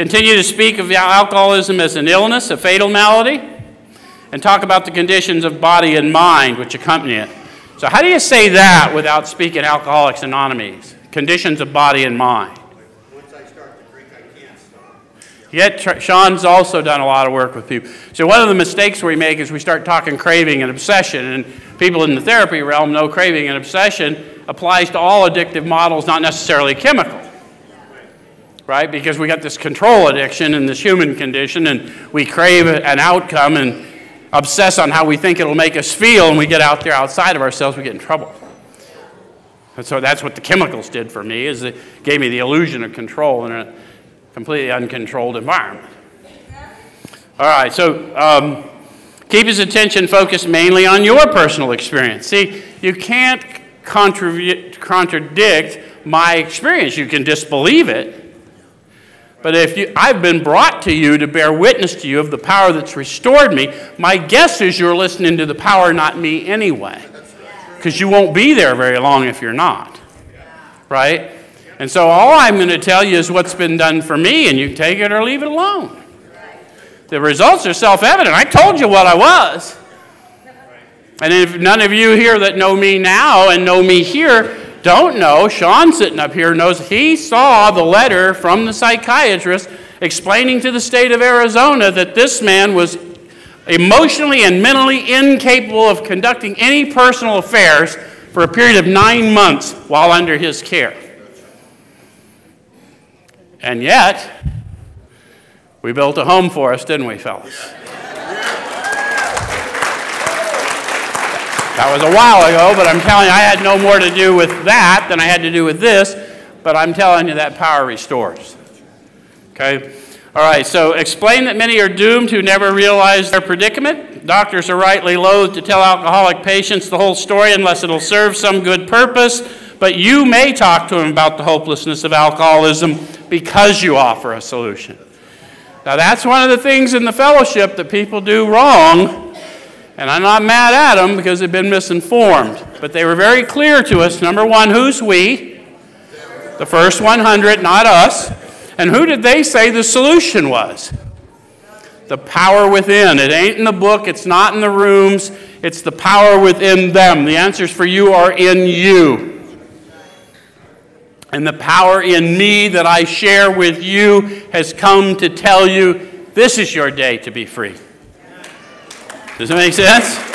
continue to speak of alcoholism as an illness, a fatal malady, and talk about the conditions of body and mind which accompany it. So, how do you say that without speaking Alcoholics Anonymous? Conditions of body and mind. Once I start to drink, I can't stop. Yet, Sean's also done a lot of work with people. So, one of the mistakes we make is we start talking craving and obsession. And people in the therapy realm know craving and obsession applies to all addictive models, not necessarily chemical. Right? Because we got this control addiction and this human condition, and we crave an outcome and obsess on how we think it'll make us feel, and we get out there outside of ourselves, we get in trouble. And so that's what the chemicals did for me, is it gave me the illusion of control in a completely uncontrolled environment. All right, so um, keep his attention focused mainly on your personal experience. See, you can't contradict my experience. You can disbelieve it, but if you, I've been brought to you to bear witness to you of the power that's restored me, my guess is you're listening to the power, not me, anyway. Because you won't be there very long if you're not. Right? And so all I'm going to tell you is what's been done for me, and you take it or leave it alone. The results are self evident. I told you what I was. And if none of you here that know me now and know me here don't know, Sean sitting up here knows he saw the letter from the psychiatrist explaining to the state of Arizona that this man was emotionally and mentally incapable of conducting any personal affairs for a period of nine months while under his care. And yet, we built a home for us, didn't we, fellas? That was a while ago, but I'm telling you, I had no more to do with that than I had to do with this, but I'm telling you that power restores. Okay? All right, so explain that many are doomed who never realize their predicament. Doctors are rightly loath to tell alcoholic patients the whole story unless it'll serve some good purpose, but you may talk to them about the hopelessness of alcoholism because you offer a solution. Now, that's one of the things in the fellowship that people do wrong and I'm not mad at them because they've been misinformed. But they were very clear to us number one, who's we? The first 100, not us. And who did they say the solution was? The power within. It ain't in the book, it's not in the rooms, it's the power within them. The answers for you are in you. And the power in me that I share with you has come to tell you this is your day to be free. Does that make sense?